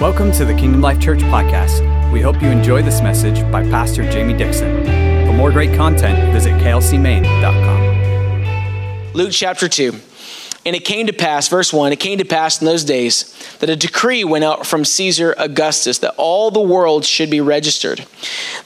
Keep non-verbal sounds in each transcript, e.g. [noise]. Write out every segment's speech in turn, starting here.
Welcome to the Kingdom Life Church podcast. We hope you enjoy this message by Pastor Jamie Dickson. For more great content, visit klcmaine.com. Luke chapter 2. And it came to pass, verse 1, it came to pass in those days that a decree went out from Caesar Augustus that all the world should be registered.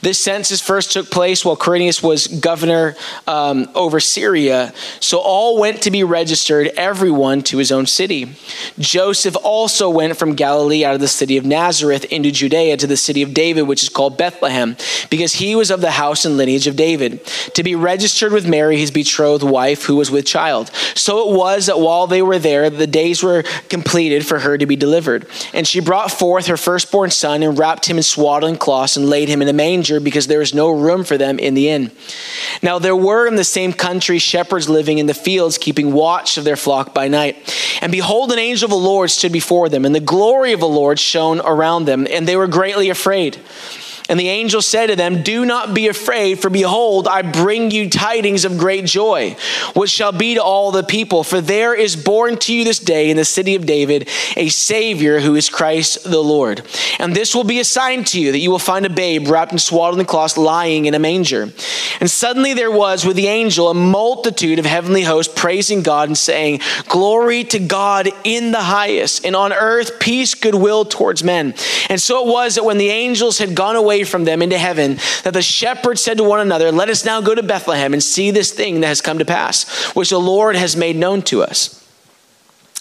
This census first took place while Quirinius was governor um, over Syria. So all went to be registered, everyone to his own city. Joseph also went from Galilee out of the city of Nazareth into Judea to the city of David, which is called Bethlehem, because he was of the house and lineage of David, to be registered with Mary, his betrothed wife, who was with child. So it was that while they were there, the days were completed for her to be delivered. And she brought forth her firstborn son and wrapped him in swaddling cloths and laid him in a manger because there was no room for them in the inn. Now there were in the same country shepherds living in the fields, keeping watch of their flock by night. And behold, an angel of the Lord stood before them, and the glory of the Lord shone around them, and they were greatly afraid. And the angel said to them, Do not be afraid, for behold, I bring you tidings of great joy, which shall be to all the people. For there is born to you this day in the city of David a Savior who is Christ the Lord. And this will be a sign to you that you will find a babe wrapped in swaddling cloths lying in a manger. And suddenly there was with the angel a multitude of heavenly hosts praising God and saying, Glory to God in the highest, and on earth peace, goodwill towards men. And so it was that when the angels had gone away, away from them into heaven, that the shepherds said to one another, Let us now go to Bethlehem and see this thing that has come to pass, which the Lord has made known to us.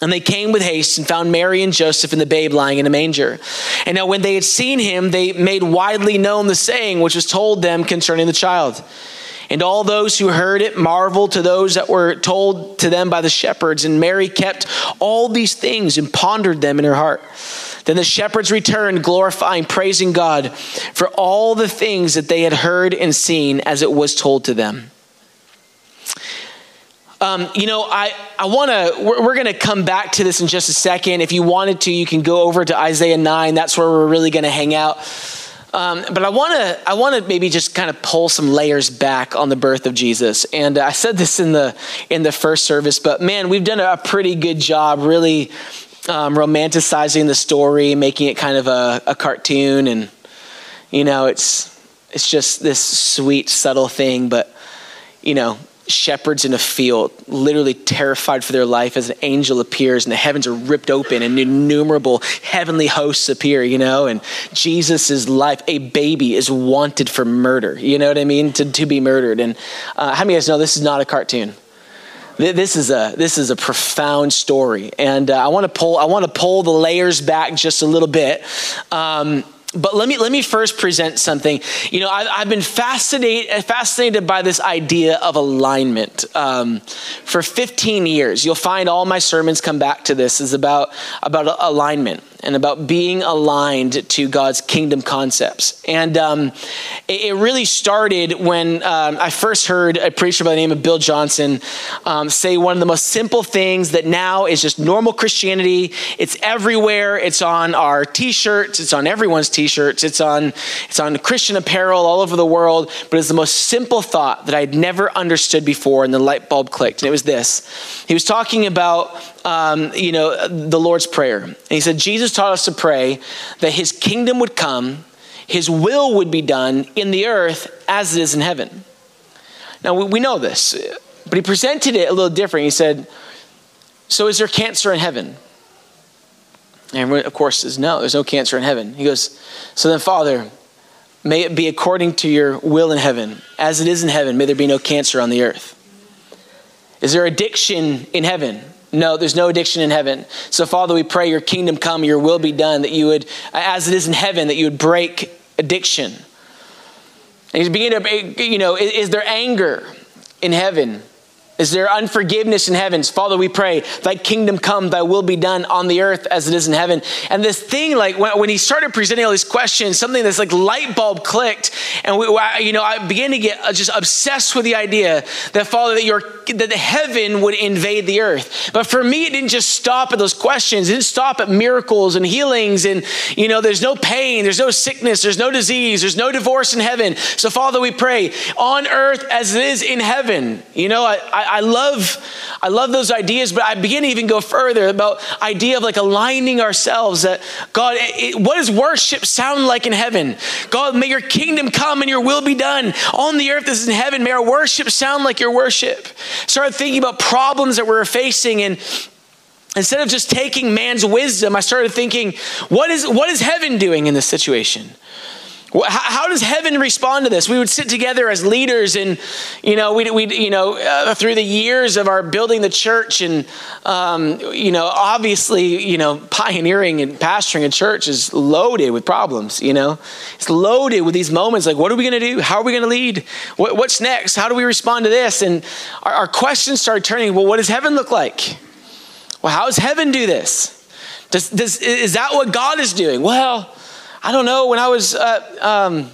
And they came with haste and found Mary and Joseph and the babe lying in a manger. And now, when they had seen him, they made widely known the saying which was told them concerning the child. And all those who heard it marveled to those that were told to them by the shepherds. And Mary kept all these things and pondered them in her heart. Then the shepherds returned, glorifying, praising God for all the things that they had heard and seen as it was told to them. Um, you know, I, I want to, we're, we're going to come back to this in just a second. If you wanted to, you can go over to Isaiah 9. That's where we're really going to hang out. Um, but I want to I want to maybe just kind of pull some layers back on the birth of Jesus. And I said this in the in the first service, but man, we've done a pretty good job, really um, romanticizing the story, making it kind of a, a cartoon, and you know, it's it's just this sweet, subtle thing. But you know, shepherds in a field, literally terrified for their life as an angel appears and the heavens are ripped open and innumerable heavenly hosts appear, you know, and Jesus' life, a baby is wanted for murder, you know what I mean? To, to be murdered. And uh, how many of you guys know this is not a cartoon? This is a this is a profound story, and uh, I want to pull I want to pull the layers back just a little bit. Um, but let me let me first present something. You know, I've, I've been fascinated fascinated by this idea of alignment um, for 15 years. You'll find all my sermons come back to this is about about alignment and about being aligned to God's kingdom concepts. And um, it, it, really started when um, I first heard a preacher by the name of Bill Johnson um, say one of the most simple things that now is just normal Christianity. It's everywhere. It's on our T-shirts. It's on everyone's T-shirts. It's on it's on Christian apparel all over the world. But it's the most simple thought that I'd never understood before, and the light bulb clicked. And it was this: He was talking about um, you know, the Lord's Prayer. And he said, Jesus taught us to pray that his kingdom would come, his will would be done in the earth as it is in heaven. Now, we, we know this, but he presented it a little different. He said, So is there cancer in heaven? And of course says, No, there's no cancer in heaven. He goes, So then, Father, may it be according to your will in heaven. As it is in heaven, may there be no cancer on the earth. Is there addiction in heaven? No, there's no addiction in heaven. So, Father, we pray your kingdom come, your will be done, that you would, as it is in heaven, that you would break addiction. And he's beginning to, you know, is, is there anger in heaven? Is there unforgiveness in heavens? Father, we pray, thy kingdom come, thy will be done on the earth as it is in heaven. And this thing, like when, when he started presenting all these questions, something that's like light bulb clicked. And we, you know, I began to get uh, just obsessed with the idea that Father, that your that the heaven would invade the earth. But for me, it didn't just stop at those questions. It didn't stop at miracles and healings. And, you know, there's no pain, there's no sickness, there's no disease, there's no divorce in heaven. So Father, we pray on earth as it is in heaven. You know, I, I I, I, love, I love those ideas, but I begin to even go further about idea of like aligning ourselves that God, it, what does worship sound like in heaven? God, may your kingdom come and your will be done on the earth as in heaven. May our worship sound like your worship. Started thinking about problems that we we're facing and instead of just taking man's wisdom, I started thinking, what is, what is heaven doing in this situation? How does heaven respond to this? We would sit together as leaders, and you know, we, we you know, uh, through the years of our building the church, and um, you know, obviously, you know, pioneering and pastoring a church is loaded with problems. You know, it's loaded with these moments like, what are we going to do? How are we going to lead? What, what's next? How do we respond to this? And our, our questions started turning. Well, what does heaven look like? Well, how does heaven do this? Does, does, is that what God is doing? Well, I don't know, when I was, uh, um,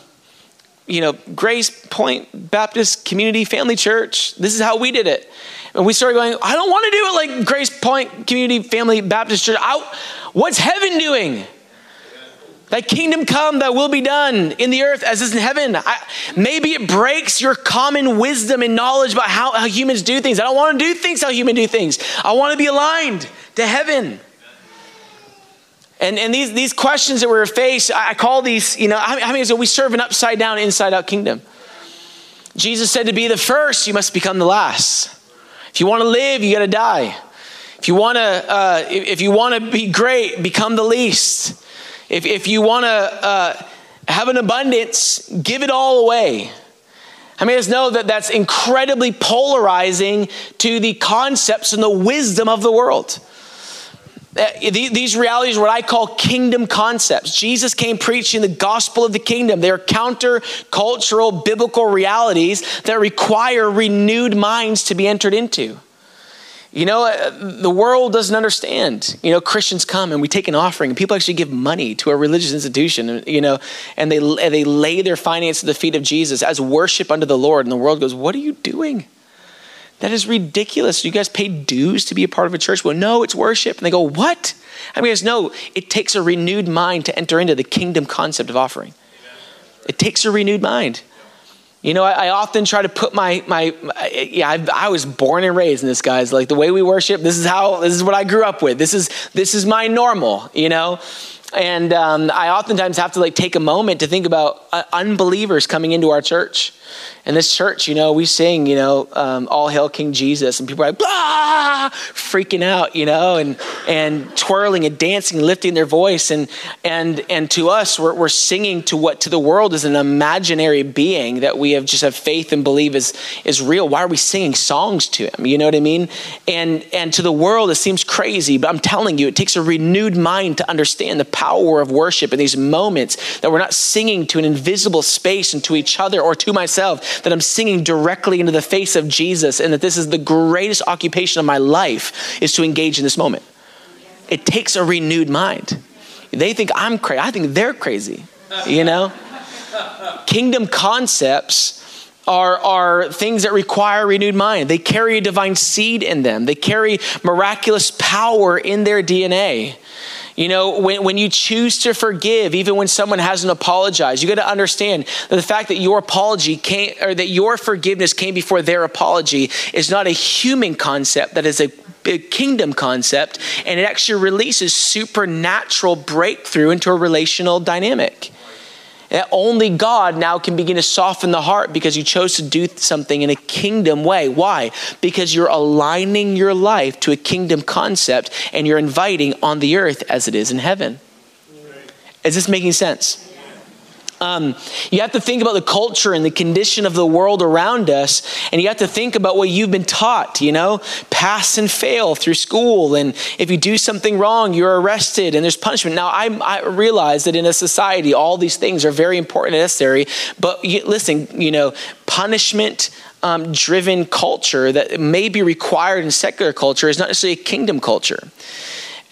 you know, Grace Point Baptist Community Family Church, this is how we did it. And we started going, I don't want to do it like Grace Point Community Family Baptist Church. I, what's heaven doing? Thy kingdom come, thy will be done in the earth as is in heaven. I, maybe it breaks your common wisdom and knowledge about how, how humans do things. I don't want to do things how humans do things. I want to be aligned to heaven. And, and these, these questions that we're faced, I call these, you know, how, how many is it? We serve an upside down, inside out kingdom. Jesus said to be the first, you must become the last. If you want to live, you got to die. If you want to, uh, if you want to be great, become the least. If, if you want to uh, have an abundance, give it all away. I mean, just know that that's incredibly polarizing to the concepts and the wisdom of the world. Uh, these realities are what I call kingdom concepts. Jesus came preaching the gospel of the kingdom. They're counter-cultural biblical realities that require renewed minds to be entered into. You know, uh, the world doesn't understand. You know, Christians come and we take an offering, and people actually give money to a religious institution, you know, and they, they lay their finance at the feet of Jesus as worship unto the Lord. And the world goes, What are you doing? That is ridiculous. You guys pay dues to be a part of a church. Well, no, it's worship. And they go, What? I mean, guys no, it takes a renewed mind to enter into the kingdom concept of offering. It takes a renewed mind. You know, I, I often try to put my, my, my yeah, I, I, was born and raised in this, guys. Like the way we worship, this is how, this is what I grew up with. This is, this is my normal, you know? And um, I oftentimes have to like take a moment to think about uh, unbelievers coming into our church in this church, you know, we sing, you know, um, all hail King Jesus, and people are like, blah, freaking out, you know, and and twirling and dancing, and lifting their voice, and and and to us, we're, we're singing to what to the world is an imaginary being that we have just have faith and believe is is real. Why are we singing songs to him? You know what I mean? And and to the world, it seems crazy, but I'm telling you, it takes a renewed mind to understand the power of worship in these moments that we're not singing to an invisible space and to each other or to myself that I'm singing directly into the face of Jesus and that this is the greatest occupation of my life is to engage in this moment. It takes a renewed mind. They think I'm crazy. I think they're crazy, you know? Kingdom concepts are, are things that require renewed mind. They carry a divine seed in them, they carry miraculous power in their DNA. You know, when, when you choose to forgive, even when someone hasn't apologized, you got to understand that the fact that your apology came, or that your forgiveness came before their apology is not a human concept, that is a kingdom concept, and it actually releases supernatural breakthrough into a relational dynamic. Only God now can begin to soften the heart because you chose to do something in a kingdom way. Why? Because you're aligning your life to a kingdom concept and you're inviting on the earth as it is in heaven. Is this making sense? Um, you have to think about the culture and the condition of the world around us, and you have to think about what you've been taught, you know, pass and fail through school. And if you do something wrong, you're arrested and there's punishment. Now, I, I realize that in a society, all these things are very important and necessary, but you, listen, you know, punishment. Um, driven culture that may be required in secular culture is not necessarily a kingdom culture.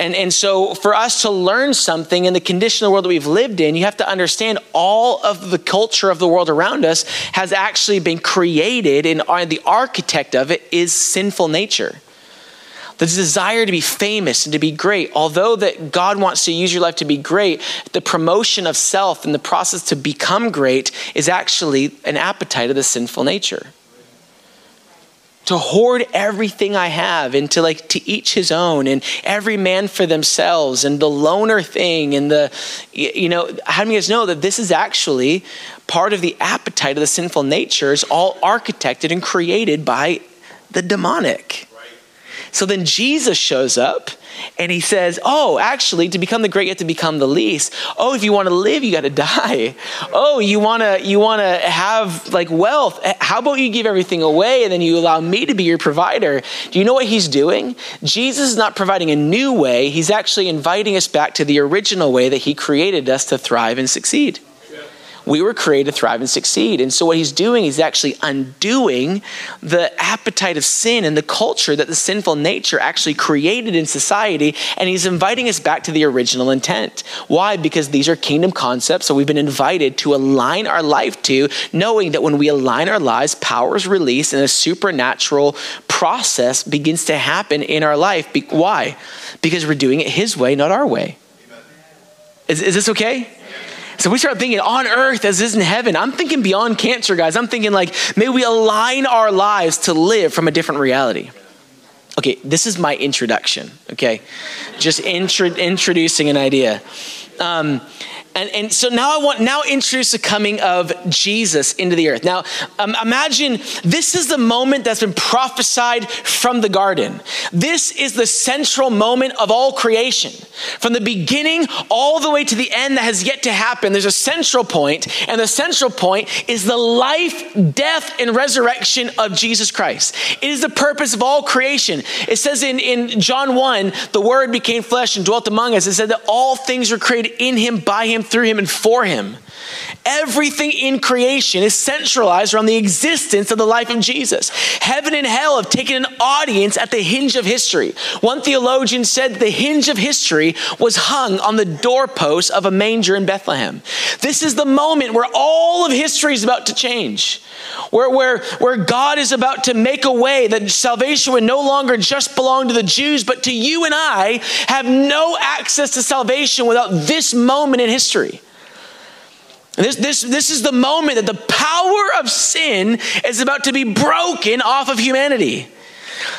And, and so, for us to learn something in the condition of the world that we've lived in, you have to understand all of the culture of the world around us has actually been created, and uh, the architect of it is sinful nature. The desire to be famous and to be great, although that God wants to use your life to be great, the promotion of self and the process to become great is actually an appetite of the sinful nature. To hoard everything I have and to like to each his own and every man for themselves and the loner thing and the you know how do you guys know that this is actually part of the appetite of the sinful nature is all architected and created by the demonic. So then Jesus shows up and he says, Oh, actually, to become the great, you have to become the least. Oh, if you want to live, you got to [laughs] die. Oh, you want to you want to have like wealth. Eh, how about you give everything away and then you allow me to be your provider? Do you know what he's doing? Jesus is not providing a new way. He's actually inviting us back to the original way that he created us to thrive and succeed. We were created to thrive and succeed. And so, what he's doing is actually undoing the appetite of sin and the culture that the sinful nature actually created in society. And he's inviting us back to the original intent. Why? Because these are kingdom concepts. So, we've been invited to align our life to, knowing that when we align our lives, power is released and a supernatural process begins to happen in our life. Why? Because we're doing it his way, not our way. Is, is this okay? So we start thinking on earth as is in heaven. I'm thinking beyond cancer, guys. I'm thinking like, may we align our lives to live from a different reality. Okay, this is my introduction, okay? Just intro- introducing an idea. Um, and, and so now I want now introduce the coming of Jesus into the earth. Now um, imagine this is the moment that's been prophesied from the garden. This is the central moment of all creation. From the beginning all the way to the end that has yet to happen, there's a central point, and the central point is the life, death, and resurrection of Jesus Christ. It is the purpose of all creation. It says in, in John 1, the word became flesh and dwelt among us. It said that all things were created in him, by him, through him and for him. Everything in creation is centralized around the existence of the life of Jesus. Heaven and hell have taken an audience at the hinge of history. One theologian said the hinge of history was hung on the doorpost of a manger in Bethlehem. This is the moment where all of history is about to change. Where, where, where God is about to make a way that salvation would no longer just belong to the Jews, but to you and I have no access to salvation without this moment in history. This, this, this is the moment that the power of sin is about to be broken off of humanity.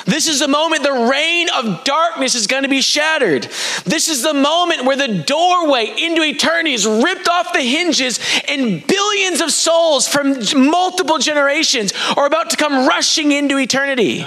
This is the moment the reign of darkness is going to be shattered. This is the moment where the doorway into eternity is ripped off the hinges and billions of souls from multiple generations are about to come rushing into eternity.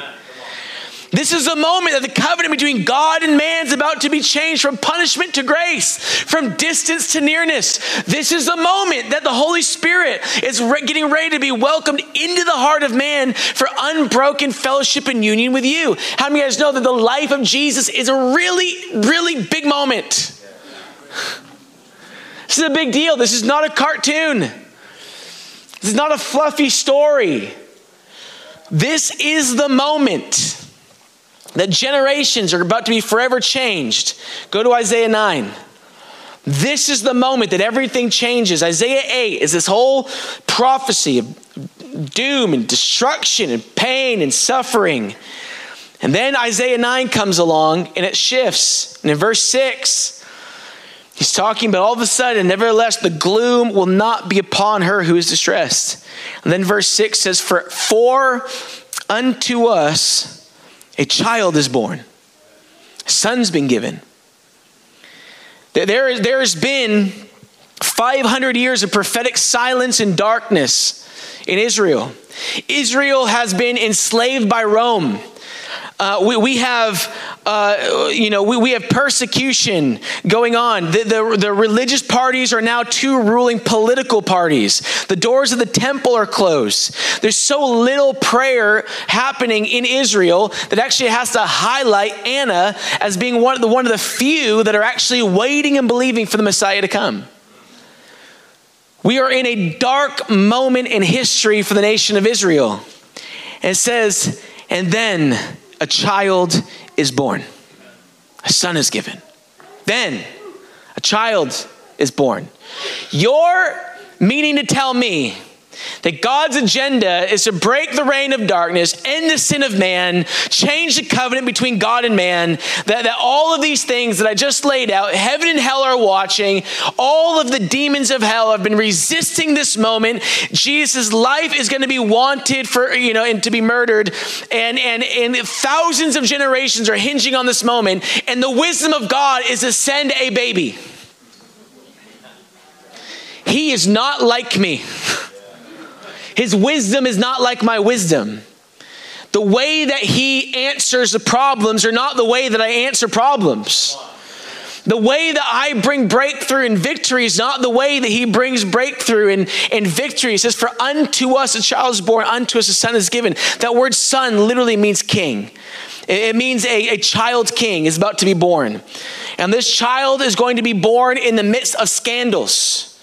This is the moment that the covenant between God and man is about to be changed from punishment to grace, from distance to nearness. This is the moment that the Holy Spirit is re- getting ready to be welcomed into the heart of man for unbroken fellowship and union with you. How many of you guys know that the life of Jesus is a really, really big moment? This is a big deal. This is not a cartoon. This is not a fluffy story. This is the moment that generations are about to be forever changed. Go to Isaiah 9. This is the moment that everything changes. Isaiah 8 is this whole prophecy of doom and destruction and pain and suffering. And then Isaiah 9 comes along and it shifts. And in verse 6, he's talking about all of a sudden, nevertheless, the gloom will not be upon her who is distressed. And then verse 6 says, For, for unto us a child is born, a son's been given. There, there has been 500 years of prophetic silence and darkness in Israel. Israel has been enslaved by Rome. Uh, we, we have, uh, you know, we, we have persecution going on. The, the, the religious parties are now two ruling political parties. The doors of the temple are closed. There's so little prayer happening in Israel that actually has to highlight Anna as being one of the, one of the few that are actually waiting and believing for the Messiah to come. We are in a dark moment in history for the nation of Israel. And it says, and then a child is born, a son is given. Then a child is born. You're meaning to tell me That God's agenda is to break the reign of darkness, end the sin of man, change the covenant between God and man. That, that all of these things that I just laid out, heaven and hell are watching. All of the demons of hell have been resisting this moment. Jesus' life is going to be wanted for, you know, and to be murdered. And, and, and thousands of generations are hinging on this moment. And the wisdom of God is to send a baby. He is not like me. His wisdom is not like my wisdom. The way that he answers the problems are not the way that I answer problems. The way that I bring breakthrough and victory is not the way that he brings breakthrough and, and victory. Says, For unto us a child is born, unto us a son is given. That word son literally means king. It means a, a child king is about to be born. And this child is going to be born in the midst of scandals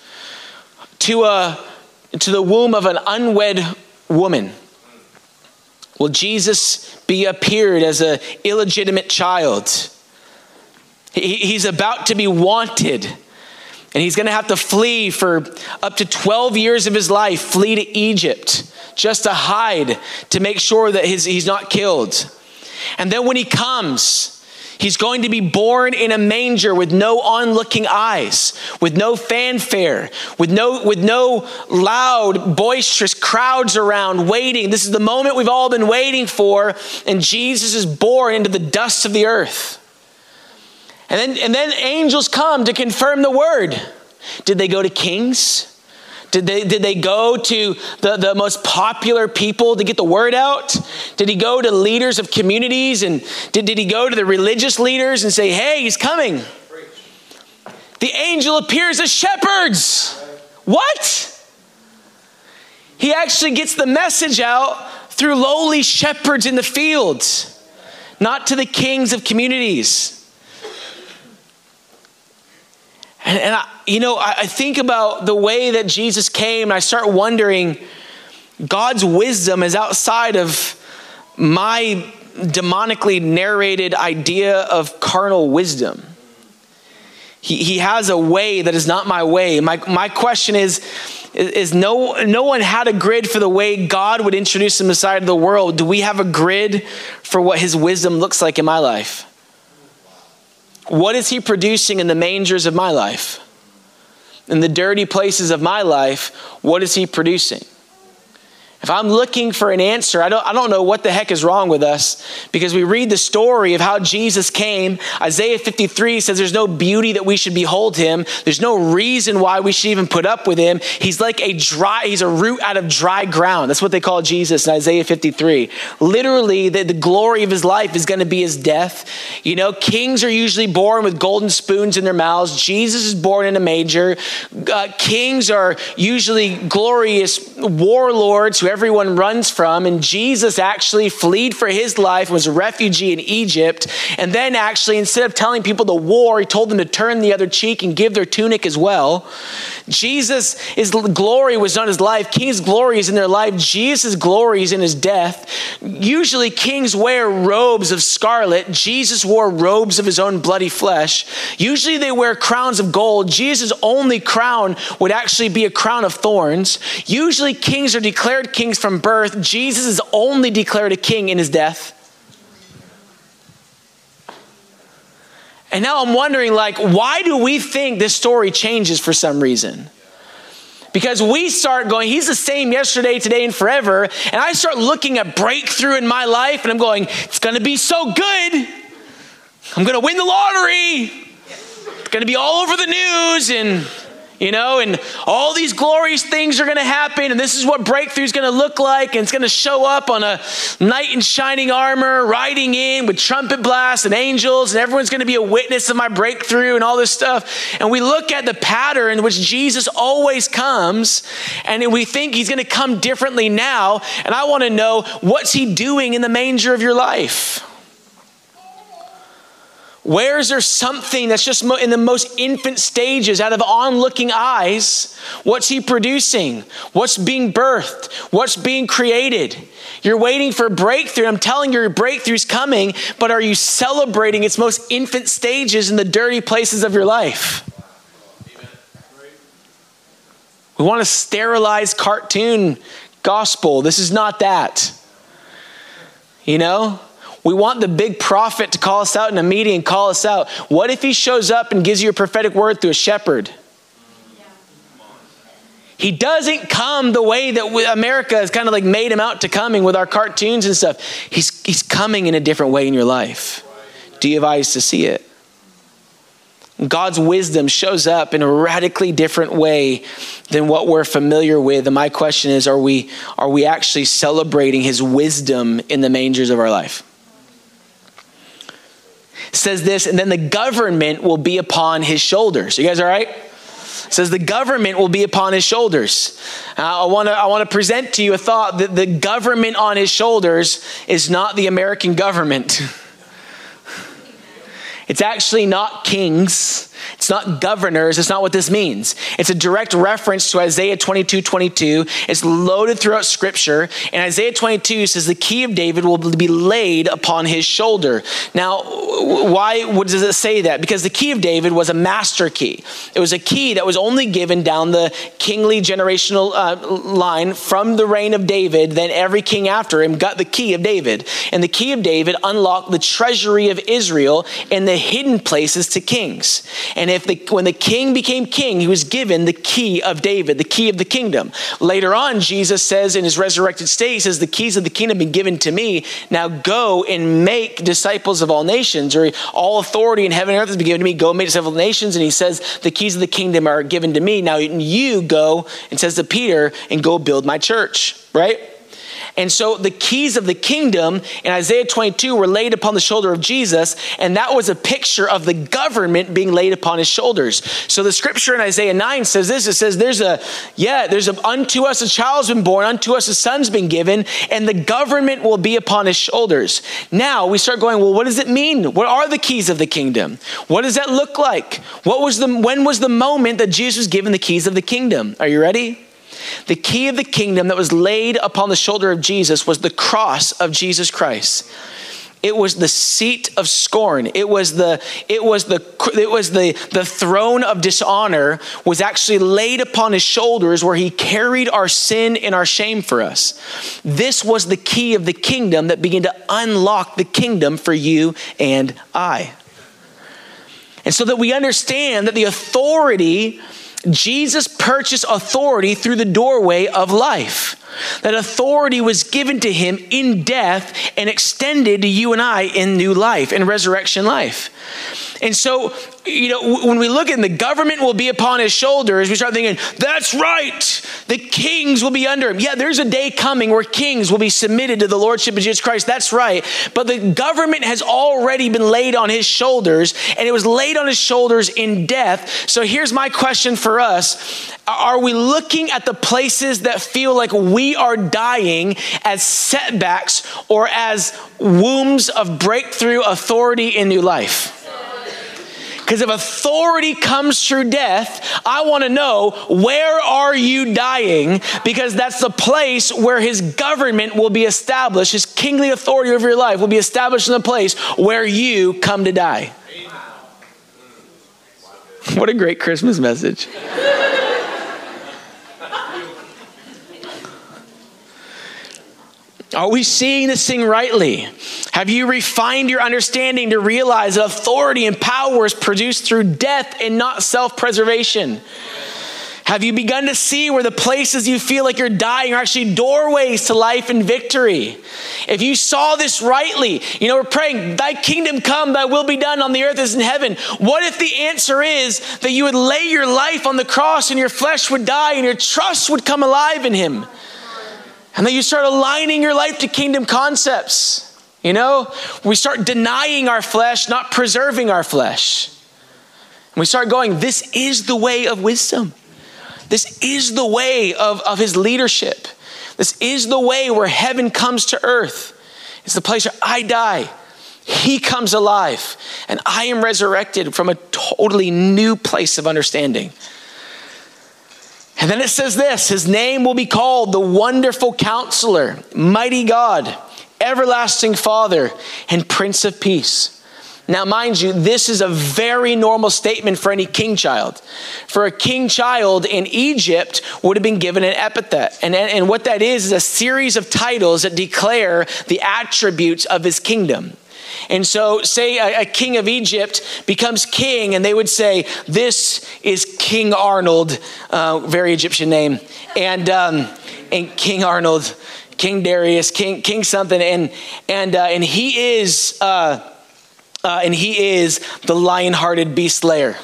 to a into the womb of an unwed woman. Will Jesus be appeared as an illegitimate child? he's about to be wanted. And he's going to have to flee for up to 12 years of his life, flee to Egypt just to hide, to make sure that his, he's not killed. And then when he comes, He's going to be born in a manger with no onlooking eyes, with no fanfare, with no, with no loud, boisterous crowds around waiting. This is the moment we've all been waiting for, and Jesus is born into the dust of the earth. And then, and then angels come to confirm the word. Did they go to kings? Did they, did they go to the, the most popular people to get the word out? Did he go to leaders of communities? And did, did he go to the religious leaders and say, hey, he's coming? The angel appears as shepherds. What? He actually gets the message out through lowly shepherds in the fields, not to the kings of communities. And, and I, you know, I, I think about the way that Jesus came, and I start wondering God's wisdom is outside of my demonically narrated idea of carnal wisdom. He, he has a way that is not my way. My, my question is, is no, no one had a grid for the way God would introduce the Messiah to the world. Do we have a grid for what his wisdom looks like in my life? What is he producing in the mangers of my life? In the dirty places of my life, what is he producing? If I'm looking for an answer, I don't, I don't know what the heck is wrong with us because we read the story of how Jesus came. Isaiah 53 says there's no beauty that we should behold him. There's no reason why we should even put up with him. He's like a dry, he's a root out of dry ground. That's what they call Jesus in Isaiah 53. Literally, the, the glory of his life is going to be his death. You know, kings are usually born with golden spoons in their mouths. Jesus is born in a manger. Uh, kings are usually glorious warlords who everyone runs from. And Jesus actually fled for his life, was a refugee in Egypt. And then, actually, instead of telling people to war, he told them to turn the other cheek and give their tunic as well. Jesus, his glory was not his life. King's glory is in their life. Jesus' glory is in his death. Usually, kings wear robes of scarlet. Jesus wore robes of his own bloody flesh. Usually, they wear crowns of gold. Jesus' only crown would actually be a crown of thorns. Usually, kings are declared kings from birth. Jesus is only declared a king in his death. And now I'm wondering, like, why do we think this story changes for some reason? Because we start going, he's the same yesterday, today, and forever. And I start looking at breakthrough in my life, and I'm going, it's gonna be so good. I'm gonna win the lottery. It's gonna be all over the news, and you know, and all these glorious things are going to happen, and this is what breakthrough is going to look like, and it's going to show up on a knight in shining armor, riding in with trumpet blasts and angels, and everyone's going to be a witness of my breakthrough and all this stuff. And we look at the pattern in which Jesus always comes, and we think he's going to come differently now. And I want to know what's he doing in the manger of your life? Where is there something that's just in the most infant stages, out of onlooking eyes? What's he producing? What's being birthed? What's being created? You're waiting for breakthrough. I'm telling you, your breakthrough's coming, but are you celebrating its most infant stages in the dirty places of your life? We want a sterilized cartoon gospel. This is not that. You know? We want the big prophet to call us out in a meeting and call us out. What if he shows up and gives you a prophetic word through a shepherd? He doesn't come the way that America has kind of like made him out to coming with our cartoons and stuff. He's, he's coming in a different way in your life. Do you have eyes to see it? God's wisdom shows up in a radically different way than what we're familiar with. And my question is, are we, are we actually celebrating his wisdom in the mangers of our life? It says this, and then the government will be upon his shoulders. You guys all right? says the government will be upon his shoulders. Uh, I want to I want to present to you a thought that the government on his shoulders is not the American government. [laughs] It's actually not kings. It's not governors. It's not what this means. It's a direct reference to Isaiah 22 22. It's loaded throughout scripture. And Isaiah 22 says the key of David will be laid upon his shoulder. Now, why does it say that? Because the key of David was a master key. It was a key that was only given down the kingly generational uh, line from the reign of David. Then every king after him got the key of David. And the key of David unlocked the treasury of Israel and the hidden places to kings. And if the, when the king became king, he was given the key of David, the key of the kingdom. Later on, Jesus says in his resurrected state, he says, The keys of the kingdom have been given to me. Now go and make disciples of all nations, or all authority in heaven and earth has been given to me. Go and make disciples of nations. And he says, The keys of the kingdom are given to me. Now you go, and says to Peter, and go build my church, right? And so the keys of the kingdom in Isaiah 22 were laid upon the shoulder of Jesus, and that was a picture of the government being laid upon his shoulders. So the scripture in Isaiah 9 says this it says, There's a, yeah, there's a, unto us a child's been born, unto us a son's been given, and the government will be upon his shoulders. Now we start going, Well, what does it mean? What are the keys of the kingdom? What does that look like? What was the, when was the moment that Jesus was given the keys of the kingdom? Are you ready? The key of the kingdom that was laid upon the shoulder of Jesus was the cross of Jesus Christ. It was the seat of scorn. It was the it was the it was the the throne of dishonor was actually laid upon his shoulders where he carried our sin and our shame for us. This was the key of the kingdom that began to unlock the kingdom for you and I. And so that we understand that the authority Jesus purchased authority through the doorway of life. That authority was given to him in death and extended to you and I in new life, in resurrection life. And so, you know, when we look at the government will be upon his shoulders, we start thinking, that's right, the kings will be under him. Yeah, there's a day coming where kings will be submitted to the lordship of Jesus Christ. That's right. But the government has already been laid on his shoulders, and it was laid on his shoulders in death. So here's my question for us Are we looking at the places that feel like we are dying as setbacks or as wombs of breakthrough authority in new life? Because if authority comes through death, I want to know where are you dying? Because that's the place where his government will be established, his kingly authority over your life will be established in the place where you come to die. [laughs] What a great Christmas message. Are we seeing this thing rightly? Have you refined your understanding to realize that authority and power is produced through death and not self preservation? Have you begun to see where the places you feel like you're dying are actually doorways to life and victory? If you saw this rightly, you know, we're praying, Thy kingdom come, Thy will be done on the earth as in heaven. What if the answer is that you would lay your life on the cross and your flesh would die and your trust would come alive in Him? And then you start aligning your life to kingdom concepts. You know, we start denying our flesh, not preserving our flesh. And we start going, this is the way of wisdom. This is the way of, of his leadership. This is the way where heaven comes to earth. It's the place where I die, he comes alive, and I am resurrected from a totally new place of understanding. And then it says this His name will be called the Wonderful Counselor, Mighty God, Everlasting Father, and Prince of Peace. Now, mind you, this is a very normal statement for any king child. For a king child in Egypt would have been given an epithet. And, and what that is is a series of titles that declare the attributes of his kingdom. And so, say a, a, king of Egypt becomes king, and they would say, This is King Arnold, uh, very Egyptian name. And, um, and King Arnold, King Darius, King, King something. And, and, uh, and he is. Uh, uh, and he is the lion hearted beast slayer.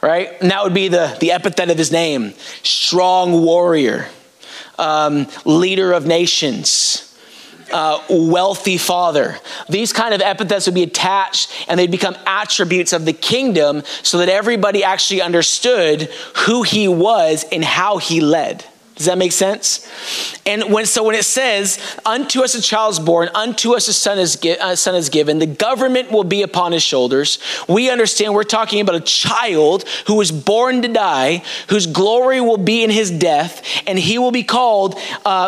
Right? And that would be the, the epithet of his name strong warrior, um, leader of nations. Uh, wealthy father. These kind of epithets would be attached and they'd become attributes of the kingdom so that everybody actually understood who he was and how he led. Does that make sense? And when so when it says, "Unto us a child is born, unto us a son is, a son is given, the government will be upon his shoulders," we understand we're talking about a child who was born to die, whose glory will be in his death, and he will be called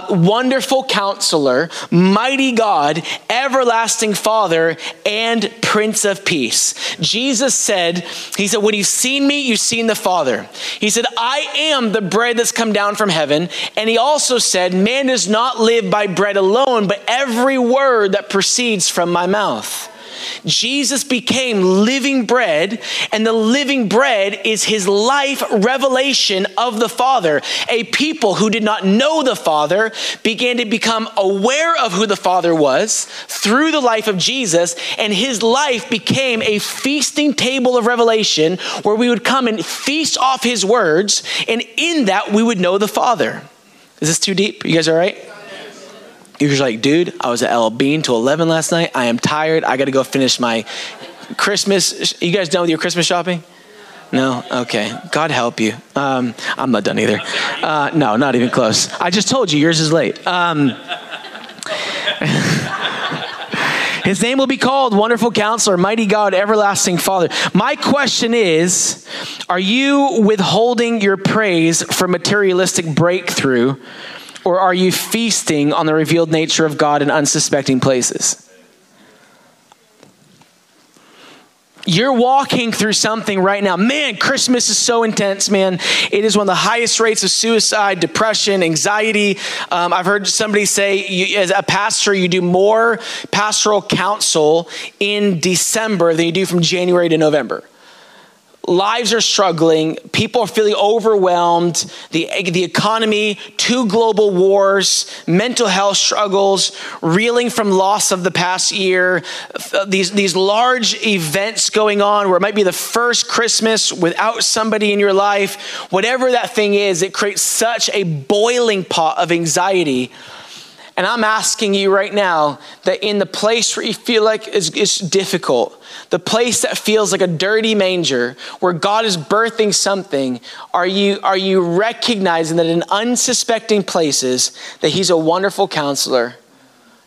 Wonderful Counselor, Mighty God, Everlasting Father, and Prince of Peace. Jesus said, "He said, when you've seen me, you've seen the Father." He said, "I am the bread that's come down from heaven." And he also said, Man does not live by bread alone, but every word that proceeds from my mouth. Jesus became living bread, and the living bread is his life revelation of the Father. A people who did not know the Father began to become aware of who the Father was through the life of Jesus, and his life became a feasting table of revelation where we would come and feast off his words, and in that we would know the Father. Is this too deep? You guys all right? You're like, dude, I was at L Bean till 11 last night. I am tired. I got to go finish my Christmas. You guys done with your Christmas shopping? No? Okay. God help you. Um, I'm not done either. Uh, no, not even close. I just told you yours is late. Um, [laughs] his name will be called Wonderful Counselor, Mighty God, Everlasting Father. My question is Are you withholding your praise for materialistic breakthrough? Or are you feasting on the revealed nature of God in unsuspecting places? You're walking through something right now. Man, Christmas is so intense, man. It is one of the highest rates of suicide, depression, anxiety. Um, I've heard somebody say, you, as a pastor, you do more pastoral counsel in December than you do from January to November lives are struggling, people are feeling overwhelmed, the, the economy, two global wars, mental health struggles, reeling from loss of the past year, uh, these, these large events going on where it might be the first Christmas without somebody in your life, whatever that thing is, it creates such a boiling pot of anxiety and I'm asking you right now that in the place where you feel like it's, it's, difficult, the place that feels like a dirty manger, where God is birthing something, are you, are you recognizing that in unsuspecting places that He's a wonderful counselor,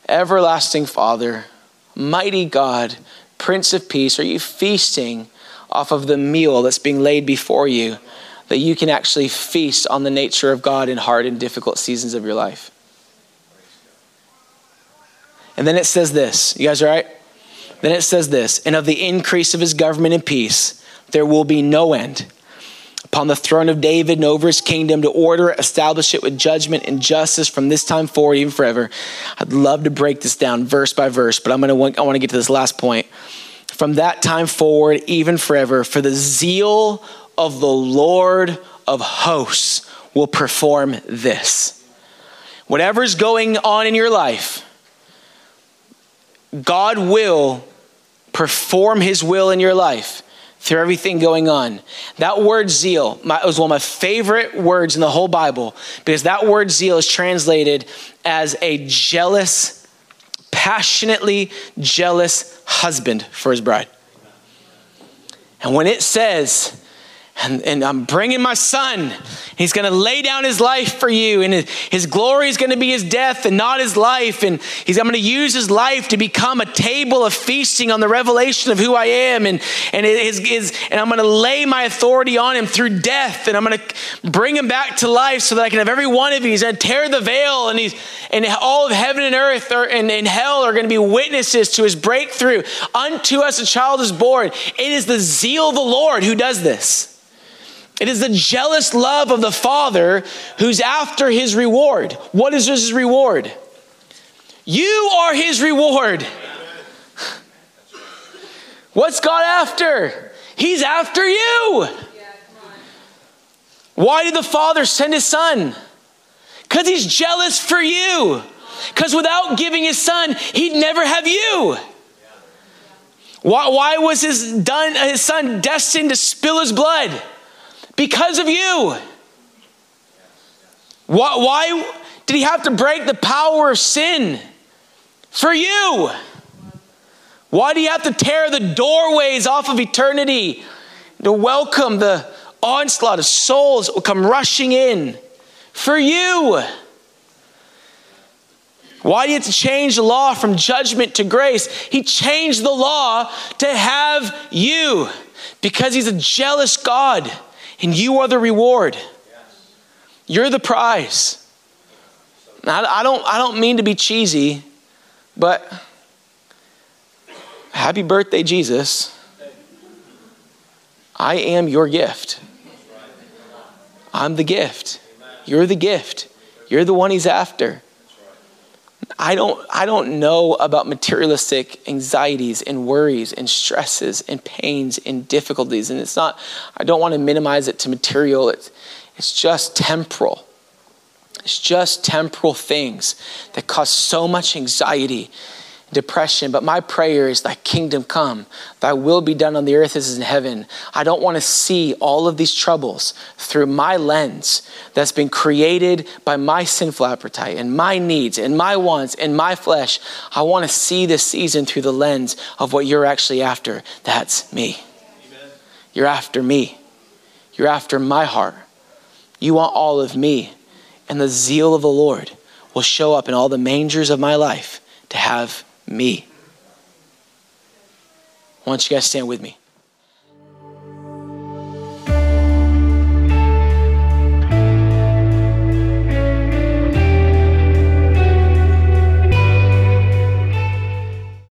everlasting Father, mighty God, Prince of Peace? Are you feasting off of the meal that's being laid before you that you can actually feast on the nature of God in hard and difficult seasons of your life? And then it says this. You guys all right? Then it says this And of the increase of his government and peace, there will be no end. Upon the throne of David and over his kingdom to order, establish it with judgment and justice from this time forward, even forever. I'd love to break this down verse by verse, but I'm gonna I want to get to this last point. From that time forward, even forever, for the zeal of the Lord of hosts will perform this. Whatever's going on in your life, God will perform his will in your life through everything going on. That word zeal was one of my favorite words in the whole Bible because that word zeal is translated as a jealous, passionately jealous husband for his bride. And when it says and, and I'm bringing my son. He's going to lay down his life for you, and his, his glory is going to be his death and not his life. And he's I'm going to use his life to become a table of feasting on the revelation of who I am. And, and, his, his, and I'm going to lay my authority on him through death, and I'm going to bring him back to life so that I can have every one of you. He's going to tear the veil, and, he's, and all of heaven and earth are, and, and hell are going to be witnesses to his breakthrough. Unto us a child is born. It is the zeal of the Lord who does this. It is the jealous love of the Father who's after his reward. What is his reward? You are his reward. [laughs] What's God after? He's after you. Why did the Father send his Son? Because he's jealous for you. Because without giving his Son, he'd never have you. Why, why was his, done, his Son destined to spill his blood? Because of you. Why, why did he have to break the power of sin? For you. Why do you have to tear the doorways off of eternity to welcome the onslaught of souls that will come rushing in? For you. Why do you have to change the law from judgment to grace? He changed the law to have you because he's a jealous God and you are the reward. You're the prize. Now, I don't, I don't mean to be cheesy, but happy birthday, Jesus. I am your gift. I'm the gift. You're the gift. You're the one he's after. I don't, I don't know about materialistic anxieties and worries and stresses and pains and difficulties. And it's not, I don't want to minimize it to material, it's, it's just temporal. It's just temporal things that cause so much anxiety depression, but my prayer is thy kingdom come, thy will be done on the earth as in heaven. I don't want to see all of these troubles through my lens that's been created by my sinful appetite and my needs and my wants and my flesh. I want to see this season through the lens of what you're actually after. That's me. Amen. You're after me. You're after my heart. You want all of me. And the zeal of the Lord will show up in all the mangers of my life to have me. Why don't you guys stand with me?